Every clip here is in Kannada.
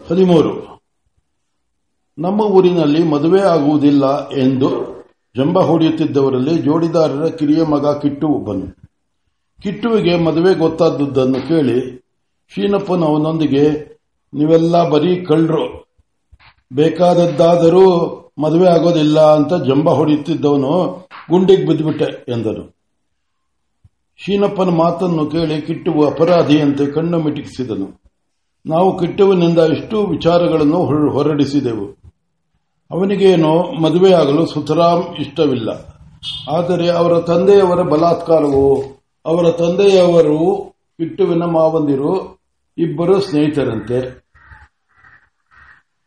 ಹದಿಮೂರು. ನಮ್ಮ ಊರಿನಲ್ಲಿ ಮದುವೆ ಆಗುವುದಿಲ್ಲ ಎಂದು ಜಂಬ ಹೊಡೆಯುತ್ತಿದ್ದವರಲ್ಲಿ ಜೋಡಿದಾರರ ಕಿರಿಯ ಮಗ ಕಿಟ್ಟು ಒಬ್ಬನು ಕಿಟ್ಟುವಿಗೆ ಮದುವೆ ಗೊತ್ತಾದದ್ದನ್ನು ಕೇಳಿ ಶೀನಪ್ಪನ ಅವನೊಂದಿಗೆ ನೀವೆಲ್ಲ ಬರೀ ಕಳ್ಳರು, ಬೇಕಾದದ್ದಾದರೂ ಮದುವೆ ಆಗೋದಿಲ್ಲ ಅಂತ ಜಂಬ ಹೊಡೆಯುತ್ತಿದ್ದವನು ಗುಂಡಿಗೆ ಬಿದ್ದುಬಿಟ್ಟೆ ಎಂದನು ಶೀನಪ್ಪನ ಮಾತನ್ನು ಕೇಳಿ ಕಿಟ್ಟುವ ಅಪರಾಧಿಯಂತೆ ಕಣ್ಣು ಮಿಟುಕಿಸಿದನು. ನಾವು ಕಿಟ್ಟುವಿನಿಂದ ಇಷ್ಟು ವಿಚಾರಗಳನ್ನು ಹೊರ- ಹೊರಡಿಸಿದೆವು. ಅವನಿಗೇನೋ ಮದುವೆಯಾಗಲು ಸುತರಾಮ್ ಇಷ್ಟವಿಲ್ಲ. ಆದರೆ ಅವರ ತಂದೆಯವರ ಬಲಾತ್ಕಾರವು, ಅವರ ತಂದೆಯವರು ಕಿಟ್ಟುವಿನ ಮಾವಂದಿರು ಇಬ್ಬರು ಸ್ನೇಹಿತರಂತೆ.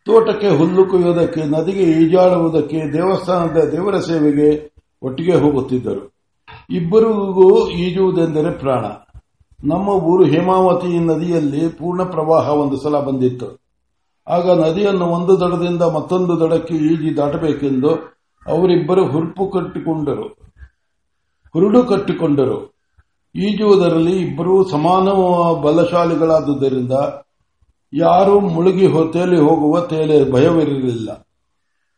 ತೋಟಕ್ಕೆ ಹುಲ್ಲು ಕೊಯ್ಯುವುದಕ್ಕೆ ನದಿಗೆ ಈಜಾಡುವುದಕ್ಕೆ, ದೇವಸ್ಥಾನದ ದೇವರ ಸೇವೆಗೆ ಒಟ್ಟಿಗೆ ಹೋಗುತ್ತಿದ್ದರು. ಇಬ್ಬರಿಗೂ ಈಜುವುದೆಂದರೆ ಪ್ರಾಣ. ನಮ್ಮ ಊರು ಹೇಮಾವತಿ ನದಿಯಲ್ಲಿ ಪೂರ್ಣ ಪ್ರವಾಹ ಒಂದು ಸಲ ಬಂದಿತ್ತು. ಆಗ ನದಿಯನ್ನು ಒಂದು ದಡದಿಂದ ಮತ್ತೊಂದು ದಡಕ್ಕೆ ಈಜಿ ದಾಟಬೇಕೆಂದು ಅವರಿಬ್ಬರು ಹುರುಪು ಕಟ್ಟಿಕೊಂಡರು. ಹುರುಡು ಕಟ್ಟಿಕೊಂಡರು. ಈಜುವುದರಲ್ಲಿ ಇಬ್ಬರೂ ಸಮಾನ ಬಲಶಾಲಿಗಳಾದುದರಿಂದ ಯಾರು ಮುಳುಗಿ ತೇಲಿ ಹೋಗುವ ತೇಲೆ ಭಯವಿರಲಿಲ್ಲ.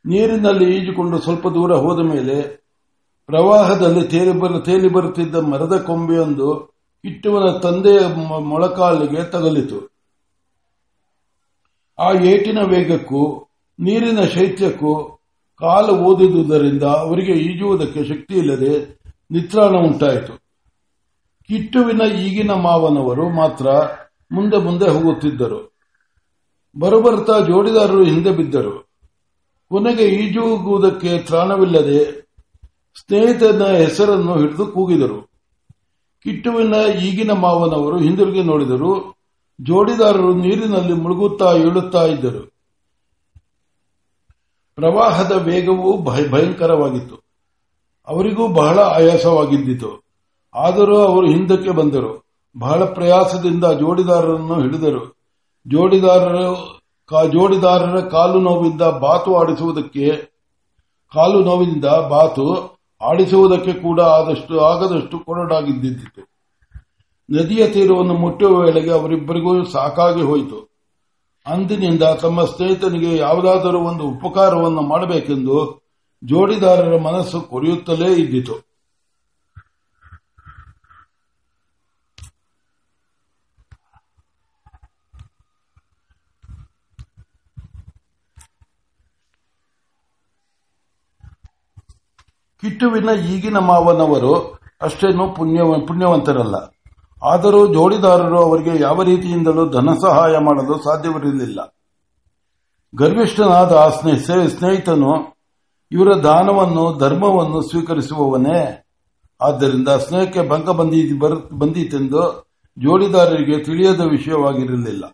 ನೀರಿನಲ್ಲಿ ಈಜುಕೊಂಡು ಸ್ವಲ್ಪ ದೂರ ಹೋದ ಮೇಲೆ ಪ್ರವಾಹದಲ್ಲಿ ತೇಲಿ ಬರುತ್ತಿದ್ದ ಮರದ ಕೊಂಬೆಯೊಂದು ಕಿಟ್ಟುವನ ತಂದೆಯ ಮೊಳಕಾಲಿಗೆ ತಗಲಿತು. ಆ ಏಟಿನ ವೇಗಕ್ಕೂ, ನೀರಿನ ಶೈತ್ಯಕ್ಕೂ ಕಾಲು ಓದಿದುದರಿಂದ ಅವರಿಗೆ ಈಜುವುದಕ್ಕೆ ಶಕ್ತಿ ಇಲ್ಲದೆ ನಿತ್ರಾಣ ಉಂಟಾಯಿತು. ಕಿಟ್ಟುವಿನ ಈಗಿನ ಮಾವನವರು ಮಾತ್ರ ಮುಂದೆ ಮುಂದೆ ಹೋಗುತ್ತಿದ್ದರು. ಬರುಬರುತ್ತಾ ಜೋಡಿದಾರರು ಹಿಂದೆ ಬಿದ್ದರು. ಕೊನೆಗೆ ಈಜುವುದಕ್ಕೆ ತ್ರಾಣವಿಲ್ಲದೆ ಸ್ನೇಹಿತನ ಹೆಸರನ್ನು ಹಿಡಿದು ಕೂಗಿದರು. ಕಿಟ್ಟುವಿನ ಈಗಿನ ಮಾವನವರು ಹಿಂದಿರುಗಿ ನೋಡಿದರು. ಜೋಡಿದಾರರು ನೀರಿನಲ್ಲಿ ಮುಳುಗುತ್ತಾ ಏಳುತ್ತಾ ಇದ್ದರು. ಪ್ರವಾಹದ ವೇಗವು ಭಯ- ಭಯಂಕರವಾಗಿತ್ತು. ಅವರಿಗೂ ಬಹಳ ಆಯಾಸವಾಗಿದ್ದಿತು. ಆದರೂ ಅವರು ಹಿಂದಕ್ಕೆ ಬಂದರು. ಬಹಳ ಪ್ರಯಾಸದಿಂದ ಜೋಡಿದಾರರನ್ನು ಹಿಡಿದರು. ಜೋಡಿದಾರರು ಜೋಡಿದಾರರ ಕಾಲು ನೋವಿಂದ ಬಾತು ಆಡಿಸುವುದಕ್ಕೆ ಕಾಲು ನೋವಿನಿಂದ ಬಾತು ಆಡಿಸುವುದಕ್ಕೆ ಕೂಡ ಆದಷ್ಟು, ಆಗದಷ್ಟು ಕೊರಡಾಗಿದ್ದಿತ್ತು ನದಿಯ ತೀರವನ್ನು ಮುಟ್ಟುವ ವೇಳೆಗೆ ಅವರಿಬ್ಬರಿಗೂ ಸಾಕಾಗಿ ಹೋಯಿತು. ಅಂದಿನಿಂದ ತಮ್ಮ ಸ್ನೇಹಿತನಿಗೆ ಯಾವುದಾದರೂ ಒಂದು ಉಪಕಾರವನ್ನು ಮಾಡಬೇಕೆಂದು ಜೋಡಿದಾರರ ಮನಸ್ಸು ಕೊರೆಯುತ್ತಲೇ ಇದ್ದಿತು. ಕಿಟ್ಟುವಿನ ಈಗಿನ ಮಾವನವರು ಅಷ್ಟೇನು ಪುಣ್ಯ ಪುಣ್ಯವಂತರಲ್ಲ. ಆದರೂ ಜೋಡಿದಾರರು ಅವರಿಗೆ ಯಾವ ರೀತಿಯಿಂದಲೂ ಧನ ಸಹಾಯ ಮಾಡಲು ಸಾಧ್ಯವಿರಲಿಲ್ಲ. ಗರ್ವಿಷ್ಠನಾದ ಸ್ನೇಹಿತನು ಇವರ ದಾನವನ್ನು, ಧರ್ಮವನ್ನು ಸ್ವೀಕರಿಸುವವನೇ. ಆದ್ದರಿಂದ ಸ್ನೇಹಕ್ಕೆ ಭಂಗ ಬಂದೀತೆಂದು ಜೋಡಿದಾರರಿಗೆ ತಿಳಿಯದ ವಿಷಯವಾಗಿರಲಿಲ್ಲ.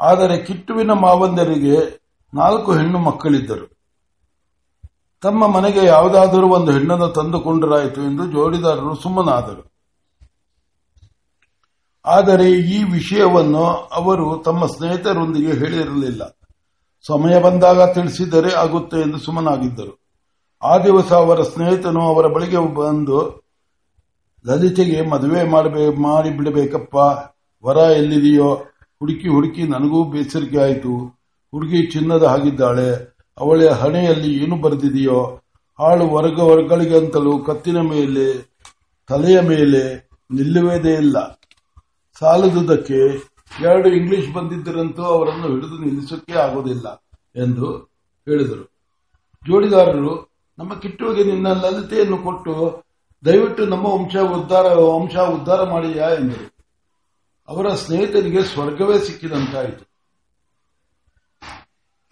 ಆದರೆ ಕಿಟ್ಟುವಿನ ಮಾವಂದರಿಗೆ ನಾಲ್ಕು ಹೆಣ್ಣು ಮಕ್ಕಳಿದ್ದರು. ತಮ್ಮ ಮನೆಗೆ ಯಾವುದಾದರೂ ಒಂದು ಹೆಣ್ಣನ್ನು ತಂದುಕೊಂಡರಾಯಿತು ಎಂದು ಜೋಡಿದಾರರು ಸುಮ್ಮನಾದರು. ಆದರೆ ಈ ವಿಷಯವನ್ನು ಅವರು ತಮ್ಮ ಸ್ನೇಹಿತರೊಂದಿಗೆ ಹೇಳಿರಲಿಲ್ಲ. ಸಮಯ ಬಂದಾಗ ತಿಳಿಸಿದರೆ ಆಗುತ್ತೆ ಎಂದು ಸುಮ್ಮನಾಗಿದ್ದರು. ಆ ದಿವಸ ಅವರ ಸ್ನೇಹಿತನು ಅವರ ಬಳಿಗೆ ಬಂದು, ಲಲಿತೆಗೆ ಮದುವೆ ಮಾಡಬೇ, ಮಾಡಿಬಿಡಬೇಕಪ್ಪ. ವರ ಎಲ್ಲಿದೆಯೋ? ಹುಡುಕಿ ಹುಡುಕಿ ನನಗೂ ಬೇಸರಿಕೆ ಆಯಿತು. ಹುಡುಗಿ ಚಿನ್ನದ ಹಾಗಿದ್ದಾಳೆ. ಅವಳ ಹಣೆಯಲ್ಲಿ ಏನು ಬರೆದಿದೆಯೋ ಹಾಳು ವರ್ಗ ವರ್ಗಳಿಗಂತಲೂ ಕತ್ತಿನ ಮೇಲೆ, ತಲೆಯ ಮೇಲೆ ನಿಲ್ಲುವುದೇ ಇಲ್ಲ. ಸಾಲದುದಕ್ಕೆ ಎರಡು ಇಂಗ್ಲಿಷ್ ಬಂದಿದ್ದರಂತೂ ಅವರನ್ನು ಹಿಡಿದು ನಿಲ್ಲಿಸೋಕೆ ಆಗೋದಿಲ್ಲ ಎಂದು ಹೇಳಿದರು. ಜೋಡಿದಾರರು, ನಮ್ಮ ಕಿಟ್ಟುವಿಗೆ ನಿನ್ನ ಲಲಿತೆಯನ್ನು ಕೊಟ್ಟು ದಯವಿಟ್ಟು ನಮ್ಮ ವಂಶ ಉದ್ಧಾರ ವಂಶ ಉದ್ಧಾರ ಮಾಡಿಯಾ ಎಂದರು. ಅವರ ಸ್ನೇಹಿತನಿಗೆ ಸ್ವರ್ಗವೇ ಸಿಕ್ಕಿದಂತಾಯಿತು.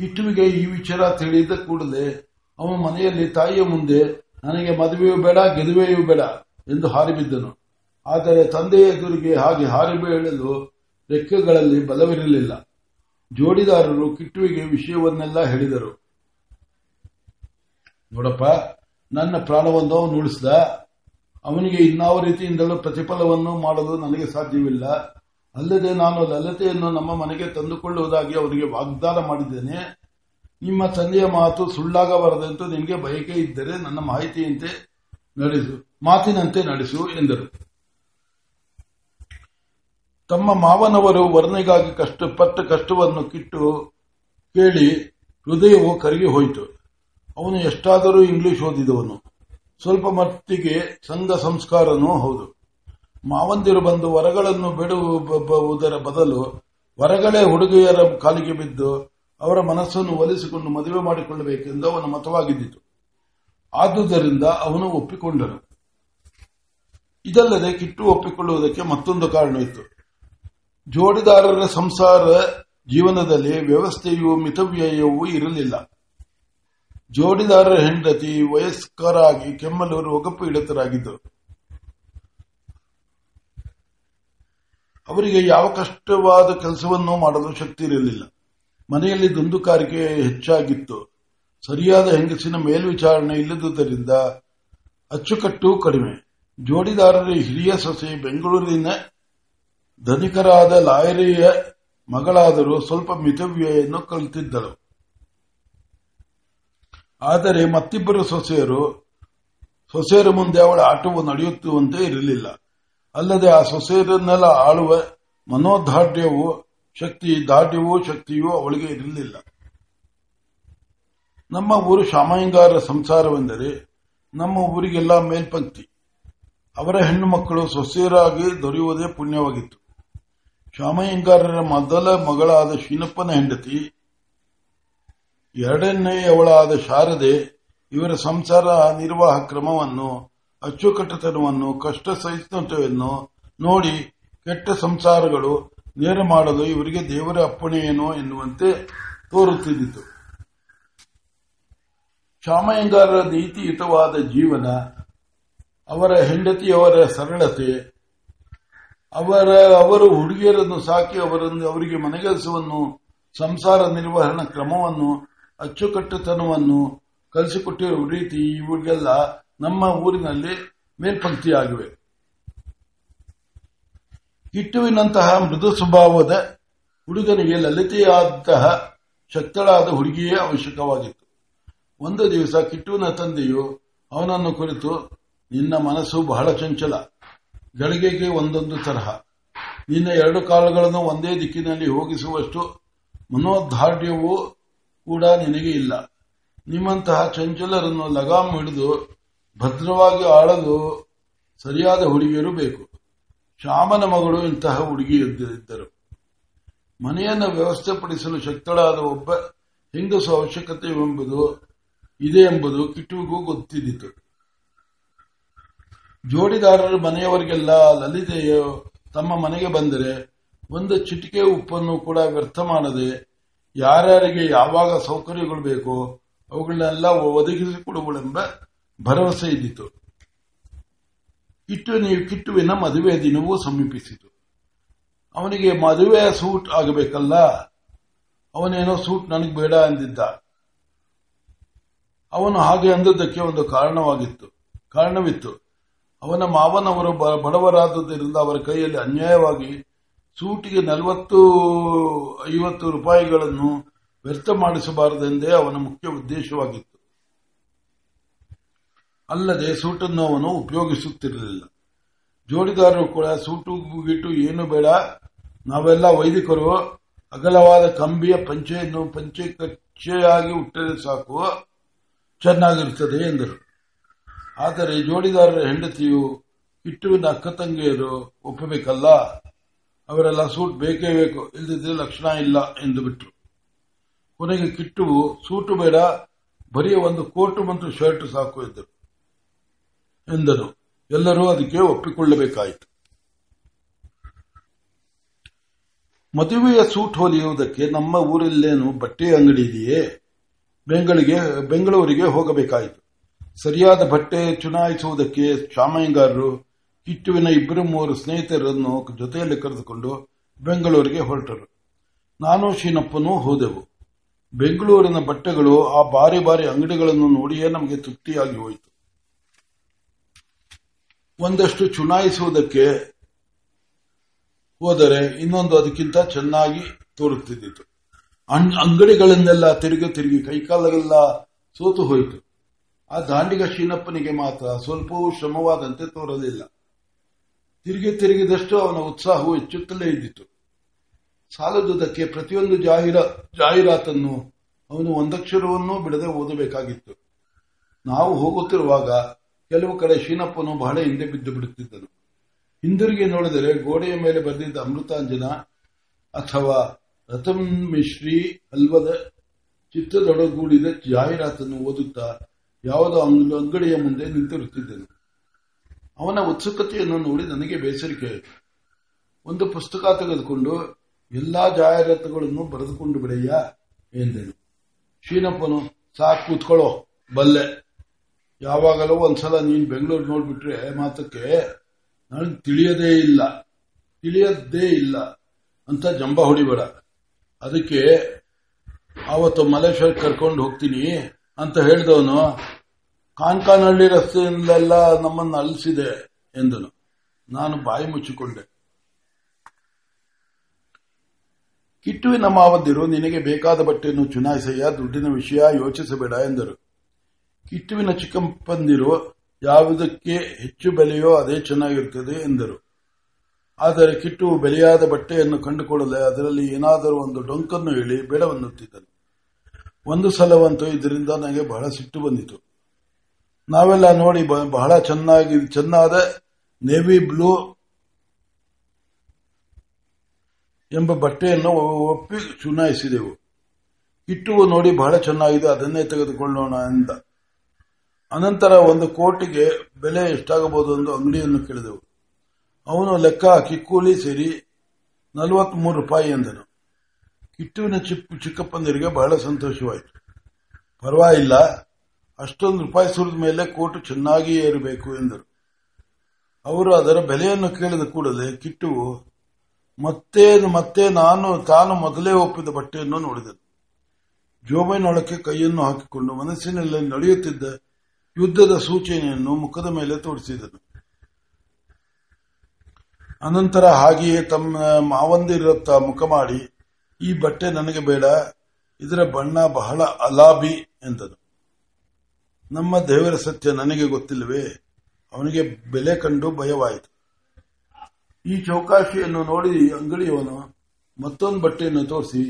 ಕಿಟ್ಟುವಿಗೆ ಈ ವಿಚಾರ ತಿಳಿದ ಕೂಡಲೇ ಅವನ ಮನೆಯಲ್ಲಿ ತಾಯಿಯ ಮುಂದೆ ನನಗೆ ಮದುವೆಯೂ ಬೇಡ, ಗೆಲುವೆಯೂ ಬೇಡ ಎಂದು ಹಾರಿಬಿದ್ದನು. ಆದರೆ ತಂದೆಯ ಎದುರಿಗೆ ಹಾಗೆ ಹಾರಿ ಬೀಳಲು ರೆಕ್ಕೆಗಳಲ್ಲಿ ಬಲವಿರಲಿಲ್ಲ. ಜೋಡಿದಾರರು ಕಿಟ್ಟುವಿಗೆ ವಿಷಯವನ್ನೆಲ್ಲ ಹೇಳಿದರು. ನೋಡಪ್ಪ, ನನ್ನ ಪ್ರಾಣವನ್ನು ಅವನು ಉಳಿಸಿದ ಅವನಿಗೆ ಇನ್ನಾವ ರೀತಿಯಿಂದಲೂ ಪ್ರತಿಫಲವನ್ನು ಮಾಡಲು ನನಗೆ ಸಾಧ್ಯವಿಲ್ಲ. ಅಲ್ಲದೆ ನಾನು ಲಲತೆಯನ್ನು ನಮ್ಮ ಮನೆಗೆ ತಂದುಕೊಳ್ಳುವುದಾಗಿ ಅವರಿಗೆ ವಾಗ್ದಾನ ಮಾಡಿದ್ದೇನೆ. ನಿಮ್ಮ ತಂದೆಯ ಮಾತು ಸುಳ್ಳಾಗಬಾರದಂತೂ ನಿಮಗೆ ಬಯಕೆ ಇದ್ದರೆ ನನ್ನ ಮಾಹಿತಿಯಂತೆ ನಡೆಸು, ಮಾತಿನಂತೆ ನಡೆಸು ಎಂದರು. ತಮ್ಮ ಮಾವನವರು ವರ್ಣೆಗಾಗಿ ಕಷ್ಟಪಟ್ಟ ಕಷ್ಟವನ್ನು ಕಿಟ್ಟು ಕೇಳಿ ಹೃದಯವು ಕರಗಿ ಹೋಯಿತು. ಅವನು ಎಷ್ಟಾದರೂ ಇಂಗ್ಲಿಷ್ ಓದಿದವನು. ಸ್ವಲ್ಪ ಮಟ್ಟಿಗೆ ಸಂಘ ಸಂಸ್ಕಾರನೂ ಹೌದು. ಮಾವಂದಿರು ಬಂದು ವರಗಳನ್ನು ಬಿಡುವುದರ ಬದಲು ವರಗಳೇ ಹುಡುಗಿಯರ ಕಾಲಿಗೆ ಬಿದ್ದು ಅವರ ಮನಸ್ಸನ್ನು ಒಲಿಸಿಕೊಂಡು ಮದುವೆ ಮಾಡಿಕೊಳ್ಳಬೇಕೆಂದು ಅವನ ಮತವಾಗಿದ್ದಿತು. ಆದುದರಿಂದ ಅವನು ಒಪ್ಪಿಕೊಂಡನು. ಇದಲ್ಲದೆ ಕಿಟ್ಟು ಒಪ್ಪಿಕೊಳ್ಳುವುದಕ್ಕೆ ಮತ್ತೊಂದು ಕಾರಣ ಇತ್ತು. ಜೋಡಿದಾರರ ಸಂಸಾರ ಜೀವನದಲ್ಲಿ ವ್ಯವಸ್ಥೆಯೂ ಮಿತವ್ಯಯವೂ ಇರಲಿಲ್ಲ. ಜೋಡಿದಾರರ ಹೆಂಡತಿ ವಯಸ್ಕರಾಗಿ ಕೆಮ್ಮಲೂರು ಒಗಪೀಡಿತರಾಗಿದ್ದರು ಅವರಿಗೆ ಯಾವ ಕಷ್ಟವಾದ ಕೆಲಸವನ್ನು ಮಾಡಲು ಶಕ್ತಿ ಇರಲಿಲ್ಲ. ಮನೆಯಲ್ಲಿ ದುಂದುಕಾರಿಕೆ ಹೆಚ್ಚಾಗಿತ್ತು. ಸರಿಯಾದ ಹೆಂಗಸಿನ ಮೇಲ್ವಿಚಾರಣೆ ಇಲ್ಲದುದರಿಂದ ಅಚ್ಚುಕಟ್ಟು ಕಡಿಮೆ. ಜೋಡಿದಾರರ ಹಿರಿಯ ಸೊಸೆ ಬೆಂಗಳೂರಿನ ಧನಿಕರಾದ ಲಾಯರಿಯ ಮಗಳಾದರೂ ಸ್ವಲ್ಪ ಮಿತವ್ಯಯನ್ನು ಕಲಿತಿದ್ದಳು. ಆದರೆ ಮತ್ತಿಬ್ಬರು ಸೊಸೆಯರು, ಸೊಸೆಯರ ಮುಂದೆ ಅವಳ ಆಟವು ನಡೆಯುತ್ತುವಂತೆ ಇರಲಿಲ್ಲ. ಅಲ್ಲದೆ ಆ ಸೊಸೆಯರನ್ನೆಲ್ಲ ಆಳುವ ಮನೋಧಾರ್ಢ್ಯವು ಶಕ್ತಿ ದಾಢ್ಯವೂ ಶಕ್ತಿಯೂ ಅವಳಿಗೆ ಇರಲಿಲ್ಲ. ನಮ್ಮ ಊರು ಶಾಮಯ್ಯಂಗಾರರ ಸಂಸಾರವೆಂದರೆ ನಮ್ಮ ಊರಿಗೆಲ್ಲ ಮೇಲ್ಪಂಕ್ತಿ. ಅವರ ಹೆಣ್ಣು ಮಕ್ಕಳು ಸೊಸೆಯರಾಗಿ ದೊರೆಯುವುದೇ ಪುಣ್ಯವಾಗಿತ್ತು. ಶಾಮಯ್ಯಂಗಾರರ ಮೊದಲ ಮಗಳಾದ ಶೀನಪ್ಪನ ಹೆಂಡತಿ, ಎರಡನೆಯವಳಾದ ಶಾರದೆ ಇವರ ಸಂಸಾರ ನಿರ್ವಾಹ ಕ್ರಮವನ್ನು ಅಚ್ಚುಕಟ್ಟತನವನ್ನು ಕಷ್ಟ ಸಹಿಷ್ಣುತೆಯನ್ನು ನೋಡಿ ಕೆಟ್ಟ ಸಂಸಾರಗಳು ನೇರ ಮಾಡಲು ಇವರಿಗೆ ದೇವರ ಅಪ್ಪಣೆಯೇನೋ ಎನ್ನುವಂತೆ ತೋರುತ್ತಿದ್ದಿತು. ಶಾಮಯ್ಯಂಗಾರರ ನೀತಿಯುತವಾದ ಜೀವನ, ಅವರ ಹೆಂಡತಿಯವರ ಸರಳತೆ, ಅವರ, ಅವರು ಹುಡುಗಿಯರನ್ನು ಸಾಕಿ ಅವರನ್ನು, ಅವರಿಗೆ ಮನೆಗೆಲಸವನ್ನು ಸಂಸಾರ ನಿರ್ವಹಣಾ ಕ್ರಮವನ್ನು, ಅಚ್ಚುಕಟ್ಟುತನವನ್ನು ಕಲಿಸಿಕೊಟ್ಟಿರುವ ರೀತಿ ಇವುಗಳಿಗೆಲ್ಲ ನಮ್ಮ ಊರಿನಲ್ಲಿ ಮೇಲ್ಪಂಕ್ತಿಯಾಗಿವೆ. ಕಿಟ್ಟುವಿನಂತಹ ಮೃದು ಸ್ವಭಾವದ ಹುಡುಗನಿಗೆ ಲಲಿತೆಯಾದಂತಹ ಶಕ್ತಳಾದ ಹುಡುಗಿಯೇ ಅವಶ್ಯಕವಾಗಿತ್ತು. ಒಂದು ದಿವಸ ಕಿಟ್ಟುವಿನ ತಂದೆಯು ಅವನನ್ನು ಕುರಿತು, ನಿನ್ನ ಮನಸ್ಸು ಬಹಳ ಚಂಚಲ. ಗಳಿಗೆಗೆ ಒಂದೊಂದು ತರಹ. ನಿನ್ನ ಎರಡು ಕಾಲುಗಳನ್ನು ಒಂದೇ ದಿಕ್ಕಿನಲ್ಲಿ ಹೋಗಿಸುವಷ್ಟು ಮನೋಧಾರ್ಢ್ಯವೂ ಕೂಡ ನಿನಗೆ ಇಲ್ಲ. ನಿಮ್ಮಂತಹ ಚಂಚಲರನ್ನು ಲಗಾಮ್ ಹಿಡಿದು ಭದ್ರವಾಗಿ ಆಳಲು ಸರಿಯಾದ ಹುಡುಗಿಯರು ಬೇಕು. ಶ್ಯಾಮನ ಮಗಳು ಇಂತಹ ಹುಡುಗಿಯಿದ್ದರು ಮನೆಯನ್ನು ವ್ಯವಸ್ಥೆಪಡಿಸಲು ಶಕ್ತಳಾದ ಒಬ್ಬ ಹೆಂಗಸು ಅವಶ್ಯಕತೆ ಎಂಬುದು, ಇದೆ ಎಂಬುದು ಕಿಟ್ಟುಗೂ ಗೊತ್ತಿದ್ದಿತು. ಜೋಡಿದಾರರು ಮನೆಯವರಿಗೆಲ್ಲ ಲಲಿತೆಯು ತಮ್ಮ ಮನೆಗೆ ಬಂದರೆ ಒಂದು ಚಿಟಿಕೆ ಉಪ್ಪನ್ನು ಕೂಡ ವ್ಯರ್ಥ ಮಾಡದೆ ಯಾರ್ಯಾರಿಗೆ ಯಾವಾಗ ಸೌಕರ್ಯಗಳು ಬೇಕೋ ಅವುಗಳನ್ನೆಲ್ಲ ಒದಗಿಸಿಕೊಡುವಳೆಂಬ ಭರವಸೆ ಇದ್ದಿತು. ಇಟ್ಟು ನೀವು ಕಿಟ್ಟುವಿನ ಮದುವೆ ದಿನವೂ ಸಮೀಪಿಸಿತು. ಅವನಿಗೆ ಮದುವೆ ಸೂಟ್ ಆಗಬೇಕಲ್ಲ? ಅವನೇನೋ ಸೂಟ್ ನನಗೆ ಬೇಡ ಅಂದಿದ್ದ ಅವನು ಹಾಗೆ ಅಂದದ್ದಕ್ಕೆ ಒಂದು ಕಾರಣವಾಗಿತ್ತು. ಕಾರಣವಿತ್ತು. ಅವನ ಮಾವನವರು ಬಡವರಾದದ್ದರಿಂದ ಅವರ ಕೈಯಲ್ಲಿ ಅನ್ಯಾಯವಾಗಿ ಸೂಟಿಗೆ ನಲವತ್ತು, ಐವತ್ತು ರೂಪಾಯಿಗಳನ್ನು ವ್ಯರ್ಥ ಮಾಡಿಸಬಾರದೆಂದೇ ಅವನ ಮುಖ್ಯ ಉದ್ದೇಶವಾಗಿತ್ತು. ಅಲ್ಲದೆ ಸೂಟನ್ನು ಅವನು ಉಪಯೋಗಿಸುತ್ತಿರಲಿಲ್ಲ. ಜೋಡಿದಾರರು ಕೂಡ ಸೂಟು ಗೀಟು ಏನು ಬೇಡ, ನಾವೆಲ್ಲ ವೈದಿಕರು, ಅಗಲವಾದ ಕಂಬಿಯ ಪಂಚೆಯನ್ನು ಪಂಚೆ ಕಚ್ಚೆಯಾಗಿ ಉಟ್ಟರೆ ಸಾಕು, ಚೆನ್ನಾಗಿರುತ್ತದೆ ಎಂದರು. ಆದರೆ ಜೋಡಿದಾರರ ಹೆಂಡತಿಯು ಇಟ್ಟುವಿನ ಅಕ್ಕ ತಂಗಿಯರು ಒಪ್ಪಬೇಕಲ್ಲ? ಅವರೆಲ್ಲ ಸೂಟ್ ಬೇಕೇ ಬೇಕು ಇಲ್ಲದಿದ್ದರೆ ಲಕ್ಷಣ ಇಲ್ಲ ಎಂದು ಬಿಟ್ಟರು ಕೊನೆಗೆ ಕಿಟ್ಟುವು, ಸೂಟು ಬೇಡ ಬರೀ ಒಂದು ಕೋಟು ಮತ್ತು ಶರ್ಟ್ ಸಾಕು ಎಂದರು. ಎಂದನು ಎಲ್ಲರೂ ಅದಕ್ಕೆ ಒಪ್ಪಿಕೊಳ್ಳಬೇಕಾಯಿತು. ಮದುವೆಯ ಸೂಟ್ ಹೊಲಿಯುವುದಕ್ಕೆ ನಮ್ಮ ಊರಲ್ಲೇನು ಬಟ್ಟೆ ಅಂಗಡಿ ಇದೆಯೇ? ಬೆಂಗಳಿಗೆ, ಬೆಂಗಳೂರಿಗೆ ಹೋಗಬೇಕಾಯಿತು. ಸರಿಯಾದ ಬಟ್ಟೆ ಚುನಾಯಿಸುವುದಕ್ಕೆ ಶಾಮಯ್ಯಂಗಾರರು ಕಿಟ್ಟುವಿನ ಇಬ್ಬರು ಮೂವರು ಸ್ನೇಹಿತರನ್ನು ಜೊತೆಯಲ್ಲಿ ಕರೆದುಕೊಂಡು ಬೆಂಗಳೂರಿಗೆ ಹೊರಟರು. ನಾನು ಶೀನಪ್ಪನೂ ಹೋದೆವು. ಬೆಂಗಳೂರಿನ ಬಟ್ಟೆಗಳು ಆ ಬಾರಿ ಬಾರಿ ಅಂಗಡಿಗಳನ್ನು ನೋಡಿಯೇ ನಮಗೆ ತೃಪ್ತಿಯಾಗಿ ಹೋಯಿತು. ಒಂದಷ್ಟು ಚುನಾಯಿಸುವುದಕ್ಕೆ ಹೋದರೆ ಇನ್ನೊಂದು ಅದಕ್ಕಿಂತ ಚೆನ್ನಾಗಿ ತೋರುತ್ತಿದ್ದಿತು. ಅಂಗಡಿಗಳನ್ನೆಲ್ಲ ತಿರುಗಿ ತಿರುಗಿ ಕೈಕಾಲಗೆಲ್ಲ ಸೋತು ಹೋಯಿತು. ಆ ದಾಂಡಿಗ ಶೀನಪ್ಪನಿಗೆ ಮಾತ್ರ ಸ್ವಲ್ಪವೂ ಶ್ರಮವಾದಂತೆ ತೋರಲಿಲ್ಲ. ತಿರುಗಿ ತಿರುಗಿದಷ್ಟು ಅವನ ಉತ್ಸಾಹವು ಹೆಚ್ಚುತ್ತಲೇ ಇದ್ದಿತು. ಸಾಲದುದಕ್ಕೆ ಪ್ರತಿಯೊಂದು ಜಾಹೀರ, ಜಾಹೀರಾತನ್ನು ಅವನು ಒಂದಕ್ಷರವನ್ನೂ ಬಿಡದೆ ಓದಬೇಕಾಗಿತ್ತು. ನಾವು ಹೋಗುತ್ತಿರುವಾಗ ಕೆಲವು ಕಡೆ ಶೀನಪ್ಪನು ಬಹಳ ಹಿಂದೆ ಬಿದ್ದು ಬಿಡುತ್ತಿದ್ದನು ಹಿಂದಿರುಗಿ ನೋಡಿದರೆ ಗೋಡೆಯ ಮೇಲೆ ಬರೆದಿದ್ದ ಅಮೃತಾಂಜನ ಅಥವಾ ರತಂ ಮಿಶ್ರಿ ಹಲ್ವದ ಚಿತ್ರದೊಡಗೂಡಿದ ಜಾಹೀರಾತನ್ನು ಓದುತ್ತಾ ಯಾವುದೋ ಅಂಗಡಿಯ ಮುಂದೆ ನಿಂತಿರುತ್ತಿದ್ದನು. ಅವನ ಉತ್ಸುಕತೆಯನ್ನು ನೋಡಿ ನನಗೆ ಬೇಸರಿಕೆ ಒಂದು ಪುಸ್ತಕ ತೆಗೆದುಕೊಂಡು ಎಲ್ಲಾ ಜಾಹೀರಾತುಗಳನ್ನು ಬರೆದುಕೊಂಡು ಬಿಡಯ್ಯ ಎಂದನು. ಶೀನಪ್ಪನು ಸಾಕು, ಕೂತ್ಕೊಳ್ಳೋ, ಬಲ್ಲೆ. ಯಾವಾಗಲೂ ಒಂದ್ಸಲ ನೀನ್ ಬೆಂಗಳೂರು ನೋಡ್ಬಿಟ್ರೆ ಮಾತಕ್ಕೆ ನನಗೆ ತಿಳಿಯದೇ ಇಲ್ಲ. ತಿಳಿಯದೇ ಇಲ್ಲ ಅಂತ ಜಂಬ ಹೊಡಿಬೇಡ. ಅದಕ್ಕೆ ಆವತ್ತು ಮಲೇಶ್ವರ್ ಕರ್ಕೊಂಡು ಹೋಗ್ತೀನಿ ಅಂತ ಹೇಳಿದವನು ಕಾನ್ಕಾನಹಳ್ಳಿ ರಸ್ತೆಯಿಂದೆಲ್ಲ ನಮ್ಮನ್ನು ಅಲ್ಸಿದೆ ಎಂದನು. ನಾನು ಬಾಯಿ ಮುಚ್ಚಿಕೊಂಡೆ. ಕಿಟ್ಟುವಿನ ಮಾವದ್ದಿರು ನಿನಗೆ ಬೇಕಾದ ಬಟ್ಟೆಯನ್ನು ಚುನಾಯಿಸಯ್ಯ, ದುಡ್ಡಿನ ವಿಷಯ ಯೋಚಿಸಬೇಡ ಎಂದರು. ಕಿಟ್ಟುವಿನ ಚಿಕ್ಕಪ್ಪಂದಿರು ಯಾವುದಕ್ಕೆ ಹೆಚ್ಚು ಬೆಲೆಯೋ ಅದೇ ಚೆನ್ನಾಗಿರುತ್ತದೆ ಎಂದರು. ಆದರೆ ಕಿಟ್ಟು ಬೆಲೆಯಾದ ಬಟ್ಟೆಯನ್ನು ಕಂಡುಕೊಳ್ಳಲೆ ಅದರಲ್ಲಿ ಏನಾದರೂ ಒಂದು ಡೊಂಕನ್ನು ಹೇಳಿ ಬೇಡವನ್ನುತ್ತಿದ್ದನು. ಒಂದು ಸಲವಂತೂ ಇದರಿಂದ ನನಗೆ ಬಹಳ ಸಿಟ್ಟು ಬಂದಿತು. ನಾವೆಲ್ಲ ನೋಡಿ ಬಹಳ ಚೆನ್ನಾಗಿ, ಚೆನ್ನಾದ ನೇವಿ ಬ್ಲೂ ಎಂಬ ಬಟ್ಟೆಯನ್ನು ಒಪ್ಪಿ ಚುನಾಯಿಸಿದೆವು. ಕಿಟ್ಟುವು ನೋಡಿ ಬಹಳ ಚೆನ್ನಾಗಿದೆ, ಅದನ್ನೇ ತೆಗೆದುಕೊಳ್ಳೋಣ ಎಂದ. ಅನಂತರ ಒಂದು ಕೋಟಿಗೆ ಬೆಲೆ ಎಷ್ಟಾಗಬಹುದು ಎಂದು ಅಂಗಡಿಯನ್ನು ಕೇಳಿದೆವು. ಅವನು ಲೆಕ್ಕ ಹಾಕಿ ಕೂಲಿ ಸೇರಿ ನಲವತ್ಮೂರು ರೂಪಾಯಿ ಎಂದನು. ಕಿಟ್ಟುವಿನ ಚಿಕ್ಕ ಚಿಕ್ಕಪ್ಪಂದಿರಿಗೆ ಬಹಳ ಸಂತೋಷವಾಯಿತು. ಪರವಾಗಿಲ್ಲ, ಅಷ್ಟೊಂದು ರೂಪಾಯಿ ಸುರಿದ ಮೇಲೆ ಕೋಟು ಚೆನ್ನಾಗಿ ಏರಬೇಕು ಎಂದರು. ಅವರು ಅದರ ಬೆಲೆಯನ್ನು ಕೇಳಿದ ಕೂಡಲೇ ಕಿಟ್ಟುವು ಮತ್ತೆ ಮತ್ತೆ ನಾನು, ತಾನು ಮೊದಲೇ ಒಪ್ಪಿದ ಬಟ್ಟೆಯನ್ನು ನೋಡಿದನು. ಜೋಬೈನೊಳಕ್ಕೆ ಕೈಯನ್ನು ಹಾಕಿಕೊಂಡು ಮನಸ್ಸಿನಲ್ಲಿ ನಡೆಯುತ್ತಿದ್ದ ಯುದ್ಧದ ಸೂಚನೆಯನ್ನು ಮುಖದ ಮೇಲೆ ತೋರಿಸಿದನು. ಅನಂತರ ಹಾಗೆಯೇ ತಮ್ಮ ಮಾವಂದಿರತ್ತ ಮುಖ ಮಾಡಿ, ಈ ಬಟ್ಟೆ ನನಗೆ ಬೇಡ, ಇದರ ಬಣ್ಣ ಬಹಳ ಅಲಾಬಿ ಎಂದನು. ನಮ್ಮ ದೇವರ ಸತ್ಯ ನನಗೆ ಗೊತ್ತಿಲ್ಲವೇ, ಅವನಿಗೆ ಬೆಲೆ ಕಂಡು ಭಯವಾಯಿತು. ಈ ಚೌಕಾಶಿಯನ್ನು ನೋಡಿ ಅಂಗಡಿಯವನು ಮತ್ತೊಂದು ಬಟ್ಟೆಯನ್ನು ತೋರಿಸಿ,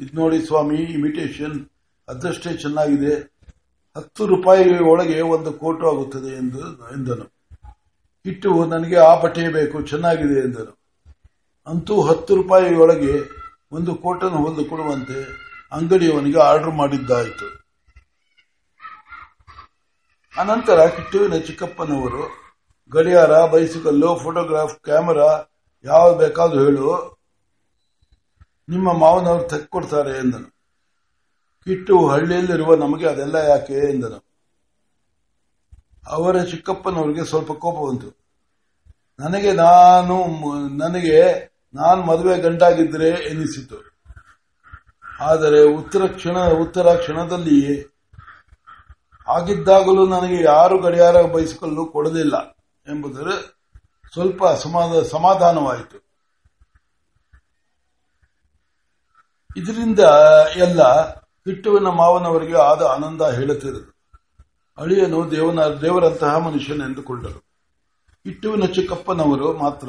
ಇದು ನೋಡಿ ಸ್ವಾಮಿ, ಇಮಿಟೇಷನ್, ಅದಷ್ಟೇ ಚೆನ್ನಾಗಿದೆ ಹತ್ತು ರೂಪಾಯಿ ಒಳಗೆ ಒಂದು ಕೋಟು ಆಗುತ್ತದೆ ಎಂದು ಎಂದನು. ಇಟ್ಟು ನನಗೆ ಆ ಬಟ್ಟೆ ಬೇಕು, ಚೆನ್ನಾಗಿದೆ ಎಂದನು. ಅಂತೂ ಹತ್ತು ರೂಪಾಯಿ ಒಳಗೆ ಒಂದು ಕೋಟನ್ನು ಹೊಂದು ಕೊಡುವಂತೆ ಅಂಗಡಿಯವನಿಗೆ ಆರ್ಡರ್ ಮಾಡಿದ್ದಾಯಿತು. ಅನಂತರ ಕಿಟ್ಟುವಿನ ಚಿಕ್ಕಪ್ಪನವರು, ಗಡಿಯಾರ, ಬೈಸಿಕಲ್ಲು, ಫೋಟೋಗ್ರಾಫ್, ಕ್ಯಾಮರಾ ಯಾವ ಬೇಕಾದ್ರೂ ಹೇಳು, ನಿಮ್ಮ ಮಾವನವರು ತೆಕ್ಕೊಡ್ತಾರೆ ಎಂದನು. ಕಿಟ್ಟು ಹಳ್ಳಿಯಲ್ಲಿರುವ ನಮಗೆ ಅದೆಲ್ಲ ಯಾಕೆ ಎಂದನು ಅವರ ಚಿಕ್ಕಪ್ಪನವರಿಗೆ ಸ್ವಲ್ಪ ಕೋಪ ಬಂತು. ನನಗೆ ನಾನು ನನಗೆ ನಾನು ಮದುವೆ ಗಂಟಾಗಿದ್ದರೆ ಎನಿಸಿತು. ಆದರೆ ಉತ್ತರ ಕ್ಷಣ, ಉತ್ತರ ಕ್ಷಣದಲ್ಲಿ ಆಗಿದ್ದಾಗಲೂ ನನಗೆ ಯಾರು ಗಡಿಯಾರ ಬಯಸಿಕೊಳ್ಳಲು ಕೊಡಲಿಲ್ಲ ಎಂಬುದರ ಸ್ವಲ್ಪ ಸಮಾಧಾನವಾಯಿತು. ಇದರಿಂದ ಎಲ್ಲ ಕಿಟ್ಟುವಿನ ಮಾವನವರಿಗೆ ಆದ ಆನಂದ ಹೇಳುತ್ತಿರದು. ಅಳಿಯನು ದೇವನ, ದೇವರಂತಹ ಮನುಷ್ಯನೆಂದುಕೊಂಡರು ಹಿಟ್ಟುವಿನ ಚಿಕ್ಕಪ್ಪನವರು ಮಾತ್ರ,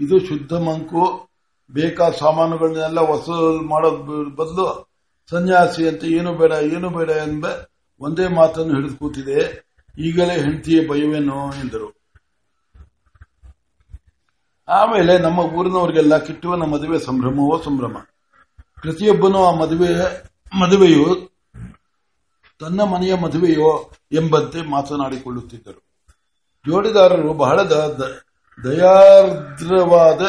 ಇದು ಶುದ್ಧ ಮಂಕು, ಬೇಕಾದ ಸಾಮಾನುಗಳನ್ನೆಲ್ಲ ವಸೂಲು ಮಾಡೋದ್ ಬದಲು ಸನ್ಯಾಸಿ ಅಂತ ಏನು ಬೇಡ ಏನು ಬೇಡ ಎಂಬ ಒಂದೇ ಮಾತನ್ನು ಹಿಡಿದು ಕೂತಿದೆ. ಈಗಲೇ ಹೆಂಡತಿಯ ಭಯವೇನೋ ಎಂದರು. ಆಮೇಲೆ ನಮ್ಮ ಊರಿನವರಿಗೆಲ್ಲ ಕಿಟ್ಟುವನ ಮದುವೆ ಸಂಭ್ರಮವೋ ಸಂಭ್ರಮ. ಪ್ರತಿಯೊಬ್ಬನೂ ಆ ಮದುವೆ ಮದುವೆಯು ತನ್ನ ಮನೆಯ ಮದುವೆಯೋ ಎಂಬಂತೆ ಮಾತನಾಡಿಕೊಳ್ಳುತ್ತಿದ್ದರು. ಜೋಡಿದಾರರು ಬಹಳ ದಯಾರ್ದ್ರವಾದ,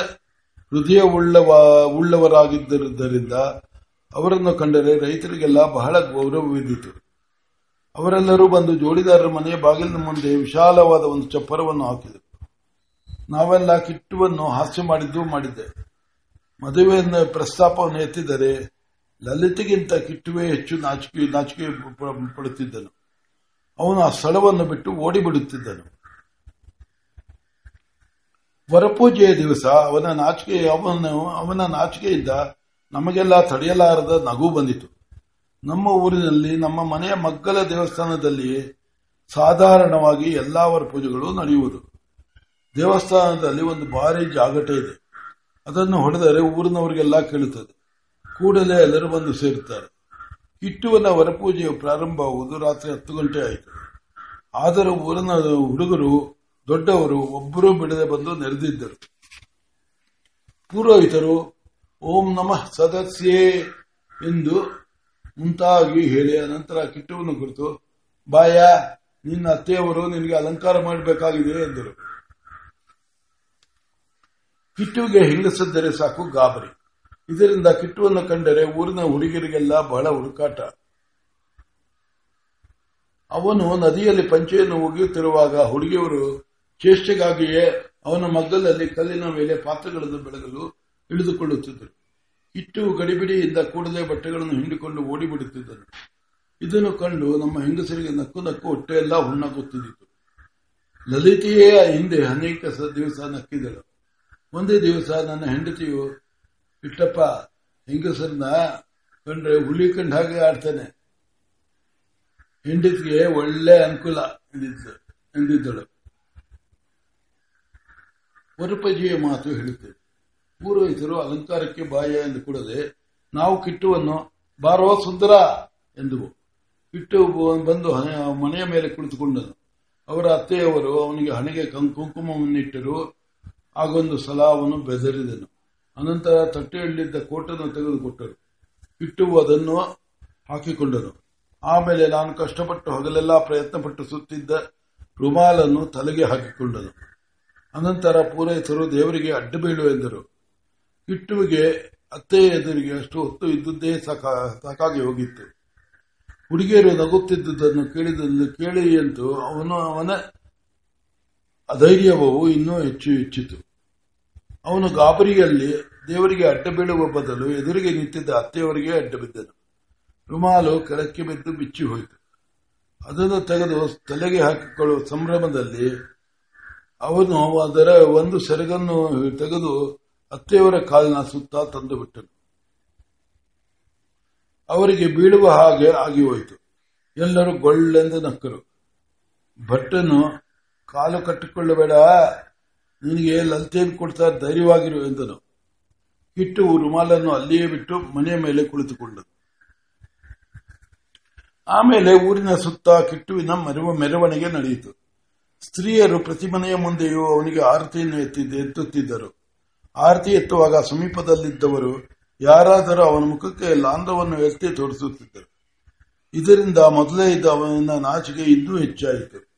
ಹೃದಯವುಳ್ಳವ ಉಳ್ಳವರಾಗಿದ್ದರಿಂದ ಅವರನ್ನು ಕಂಡರೆ ರೈತರಿಗೆಲ್ಲ ಬಹಳ ಗೌರವವಿದ್ದಿತು ಅವರೆಲ್ಲರೂ ಬಂದು ಜೋಡಿದಾರರ ಮನೆಯ ಬಾಗಿಲಿನ ಮುಂದೆ ವಿಶಾಲವಾದ ಒಂದು ಚಪ್ಪರವನ್ನು ಹಾಕಿದರು. ನಾವೆಲ್ಲ ಕಿಟ್ಟುವನ್ನು ಹಾಸ್ಯ ಮಾಡಿದ್ದು ಮಾಡಿದ್ದೆ. ಮದುವೆಯನ್ನು ಪ್ರಸ್ತಾಪವನ್ನು ಎತ್ತಿದರೆ ಲಲಿತೆಗಿಂತ ಕಿಟ್ಟುವೆ ಹೆಚ್ಚು ನಾಚಿಕೆ ನಾಚಿಕೆ ಪಡುತ್ತಿದ್ದನು. ಅವನು ಆ ಸ್ಥಳವನ್ನು ಬಿಟ್ಟು ಓಡಿಬಿಡುತ್ತಿದ್ದನು. ವರಪೂಜೆಯ ದಿವಸ ಅವನ ನಾಚಿಕೆ, ಅವನು, ಅವನ ನಾಚಿಕೆಯಿಂದ ನಮಗೆಲ್ಲ ತಡೆಯಲಾರದ ನಗು ಬಂದಿತು. ನಮ್ಮ ಊರಿನಲ್ಲಿ, ನಮ್ಮ ಮನೆಯ ಮಗ್ಗಲ ದೇವಸ್ಥಾನದಲ್ಲಿ ಸಾಧಾರಣವಾಗಿ ಎಲ್ಲಾ ವರಪೂಜೆಗಳು ನಡೆಯುವುದು. ದೇವಸ್ಥಾನದಲ್ಲಿ ಒಂದು ಭಾರಿ ಜಾಗಟ ಇದೆ. ಅದನ್ನು ಹೊಡೆದರೆ ಊರಿನವರಿಗೆಲ್ಲ ಕೇಳುತ್ತದೆ. ಕೂಡಲೇ ಎಲ್ಲರೂ ಬಂದು ಸೇರುತ್ತಾರೆ ಕಿಟ್ಟುವನ ವರಪೂಜೆಯು ಪ್ರಾರಂಭವಾಗುವುದು ರಾತ್ರಿ ಹತ್ತು ಗಂಟೆ ಆಯಿತು. ಆದರೂ ಊರಿನ ಹುಡುಗರು, ದೊಡ್ಡವರು ಒಬ್ಬರೂ ಬಿಡದೆ ಬಂದು ನೆರೆದಿದ್ದರು. ಪುರೋಹಿತರು, ಓಂ ನಮಃ ಸದಸ್ಯೇ ಎಂದು ಮುಂತಾಗಿ ಹೇಳಿ ನಂತರ ಕಿಟ್ಟುವನ್ನು ಕುರಿತು, ಬಾಯ, ನಿನ್ನ ಅತ್ತೆಯವರು ನಿನಗೆ ಅಲಂಕಾರ ಮಾಡಬೇಕಾಗಿದೆ ಎಂದರು. ಕಿಟ್ಟುವಿಗೆ ಹೆಂಗಸದ್ದರೆ ಸಾಕು ಗಾಬರಿ. ಇದರಿಂದ ಕಿಟ್ಟುವನ್ನು ಕಂಡರೆ ಊರಿನ ಹುಡುಗಿಯರಿಗೆಲ್ಲ ಬಹಳ ಹುಡುಕಾಟ. ಅವನು ನದಿಯಲ್ಲಿ ಪಂಚೆಯನ್ನು ಒಗೆಯುತ್ತಿರುವಾಗ ಹುಡುಗಿಯವರು ಚೇಷ್ಟೆಗಾಗಿಯೇ ಅವನ ಮಗ್ಗಲಲ್ಲಿ ಕಲ್ಲಿನ ಮೇಲೆ ಪಾತ್ರಗಳನ್ನು ಬೆಳಗಲು ಇಳಿದುಕೊಳ್ಳುತ್ತಿದ್ದರು. ಇಟ್ಟು ಗಡಿಬಿಡಿಯಿಂದ ಕೂಡಲೇ ಬಟ್ಟೆಗಳನ್ನು ಹಿಂಡಿಕೊಂಡು ಓಡಿಬಿಡುತ್ತಿದ್ದರು. ಇದನ್ನು ಕಂಡು ನಮ್ಮ ಹೆಂಗಸರಿಗೆ ನಕ್ಕು ನಕ್ಕು ಹೊಟ್ಟೆಯೆಲ್ಲ ಹುಣ್ಣಾಗುತ್ತಿದ್ದಿತು. ಲಲಿತೆಯೇ ಹಿಂದೆ ಅನೇಕ ದಿವಸ ನಕ್ಕಿದಳು. ಒಂದೇ ದಿವಸ ನನ್ನ ಹೆಂಡತಿಯು ಇಟ್ಟಪ್ಪ ಹೆಂಗಸರನ್ನ ಕಂಡ್ರೆ ಹುಲಿ ಕಂಡ ಹಾಗೆ ಆಡ್ತಾನೆ. ಹೆಂಡತಿಗೆ ಒಳ್ಳೆ ಅನುಕೂಲ ಎಂದಿದ್ದ- ಎಂದಿದ್ದಳು ವರಪಜಿಯ ಮಾತು ಹೇಳುತ್ತೆ. ಪೂರ್ವಹಿತರು ಅಲಂಕಾರಕ್ಕೆ ಬಾಯ ಎಂದು ಕೂಡದೆ ನಾವು ಕಿಟ್ಟುವನ್ನು ಬಾರೋ ಸುಂದರ ಎಂದುವು. ಕಿಟ್ಟು ಬಂದು ಮನೆಯ ಮೇಲೆ ಕುಳಿತುಕೊಂಡನು. ಅವರ ಅತ್ತೆಯವರು ಅವನಿಗೆ ಹಣೆಗೆ ಕುಂಕುಮವನ್ನಿಟ್ಟರು. ಆಗೊಂದು ಸಲ ಅವನು ಬೆದರಿದನು. ಅನಂತರ ತಟ್ಟೆಯಲ್ಲಿದ್ದ ಕೋಟನ್ನು ತೆಗೆದುಕೊಟ್ಟರು. ಇಟ್ಟು ಅದನ್ನು ಹಾಕಿಕೊಂಡನು ಆಮೇಲೆ ನಾನು ಕಷ್ಟಪಟ್ಟು ಹಗಲೆಲ್ಲ ಪ್ರಯತ್ನಪಟ್ಟು ಸುತ್ತಿದ್ದ ರುಮಾಲನ್ನು ತಲೆಗೆ ಹಾಕಿಕೊಂಡನು. ಅನಂತರ ಪೂರೈಸರು, ದೇವರಿಗೆ ಅಡ್ಡ ಬೀಳು ಎಂದರು. ಕಿಟ್ಟುವಿಗೆ ಅತ್ತೆ ಎದುರಿಗೆ ಅಷ್ಟು ಹೊತ್ತು ಇದ್ದುದೇ ಸಾಕ- ಸಾಕಾಗಿ ಹೋಗಿತ್ತು. ಹುಡುಗಿಯರು ನಗುತ್ತಿದ್ದುದನ್ನು ಕೇಳಿದನ್ನು ಕೇಳಿ ಎಂದು ಅವನು, ಅವನ ಅಧೈರ್ಯವೂ ಇನ್ನೂ ಹೆಚ್ಚು ಹೆಚ್ಚಿತು. ಅವನು ಗಾಬರಿಯಲ್ಲಿ ದೇವರಿಗೆ ಅಡ್ಡ ಬೀಳುವ ಬದಲು ಎದುರಿಗೆ ನಿಂತಿದ್ದ ಅತ್ತೆಯವರಿಗೆ ಅಡ್ಡ ಬಿದ್ದನು. ರುಮಾಲು ಕೆಳಕ್ಕೆ ಬಿದ್ದು ಬಿಚ್ಚಿ ಹೋಯಿತು. ಅದನ್ನು ತೆಗೆದು ತಲೆಗೆ ಹಾಕಿಕೊಳ್ಳುವ ಸಂಭ್ರಮದಲ್ಲಿ ಅವನು ಅದರ ಒಂದು ಸೆರಗನ್ನು ತೆಗೆದು ಅತ್ತೆಯವರ ಕಾಲಿನ ಸುತ್ತ ತಂದು ಬಿಟ್ಟನು. ಅವರಿಗೆ ಬೀಳುವ ಹಾಗೆ ಆಗಿ ಹೋಯಿತು. ಎಲ್ಲರೂ ಗೊಳ್ಳೆಂದು ನಕ್ಕರು. ಭಟ್ಟನು ಕಾಲು ಕಟ್ಟಿಕೊಳ್ಳಬೇಡ ನಿನಗೆ ಲಲ್ತೇನು ಕೊಡ್ತಾ ಧೈರ್ಯವಾಗಿರು ಎಂದನು. ಕಿಟ್ಟು ರುಮಾಲನ್ನು ಅಲ್ಲಿಯೇ ಬಿಟ್ಟು ಮನೆಯ ಮೇಲೆ ಕುಳಿತುಕೊಂಡನು. ಆಮೇಲೆ ಊರಿನ ಸುತ್ತ ಕಿಟ್ಟುವಿನ ಮೆರವ ಮೆರವಣಿಗೆ ನಡೆಯಿತು. ಸ್ತ್ರೀಯರು ಪ್ರತಿ ಮನೆಯ ಮುಂದೆಯೂ ಅವನಿಗೆ ಆರತಿಯನ್ನು ಎತ್ತುತ್ತಿದ್ದರು. ಆರತಿ ಎತ್ತುವಾಗ ಸಮೀಪದಲ್ಲಿದ್ದವರು ಯಾರಾದರೂ ಅವನ ಮುಖಕ್ಕೆ ಲಾಂಧವನ್ನು ಎತ್ತಿ ತೋರಿಸುತ್ತಿದ್ದರು. ಇದರಿಂದ ಮೊದಲೇ ಇದ್ದ ಅವನ ನಾಚಿಕೆ ಇನ್ನೂ ಹೆಚ್ಚಾಯಿತು.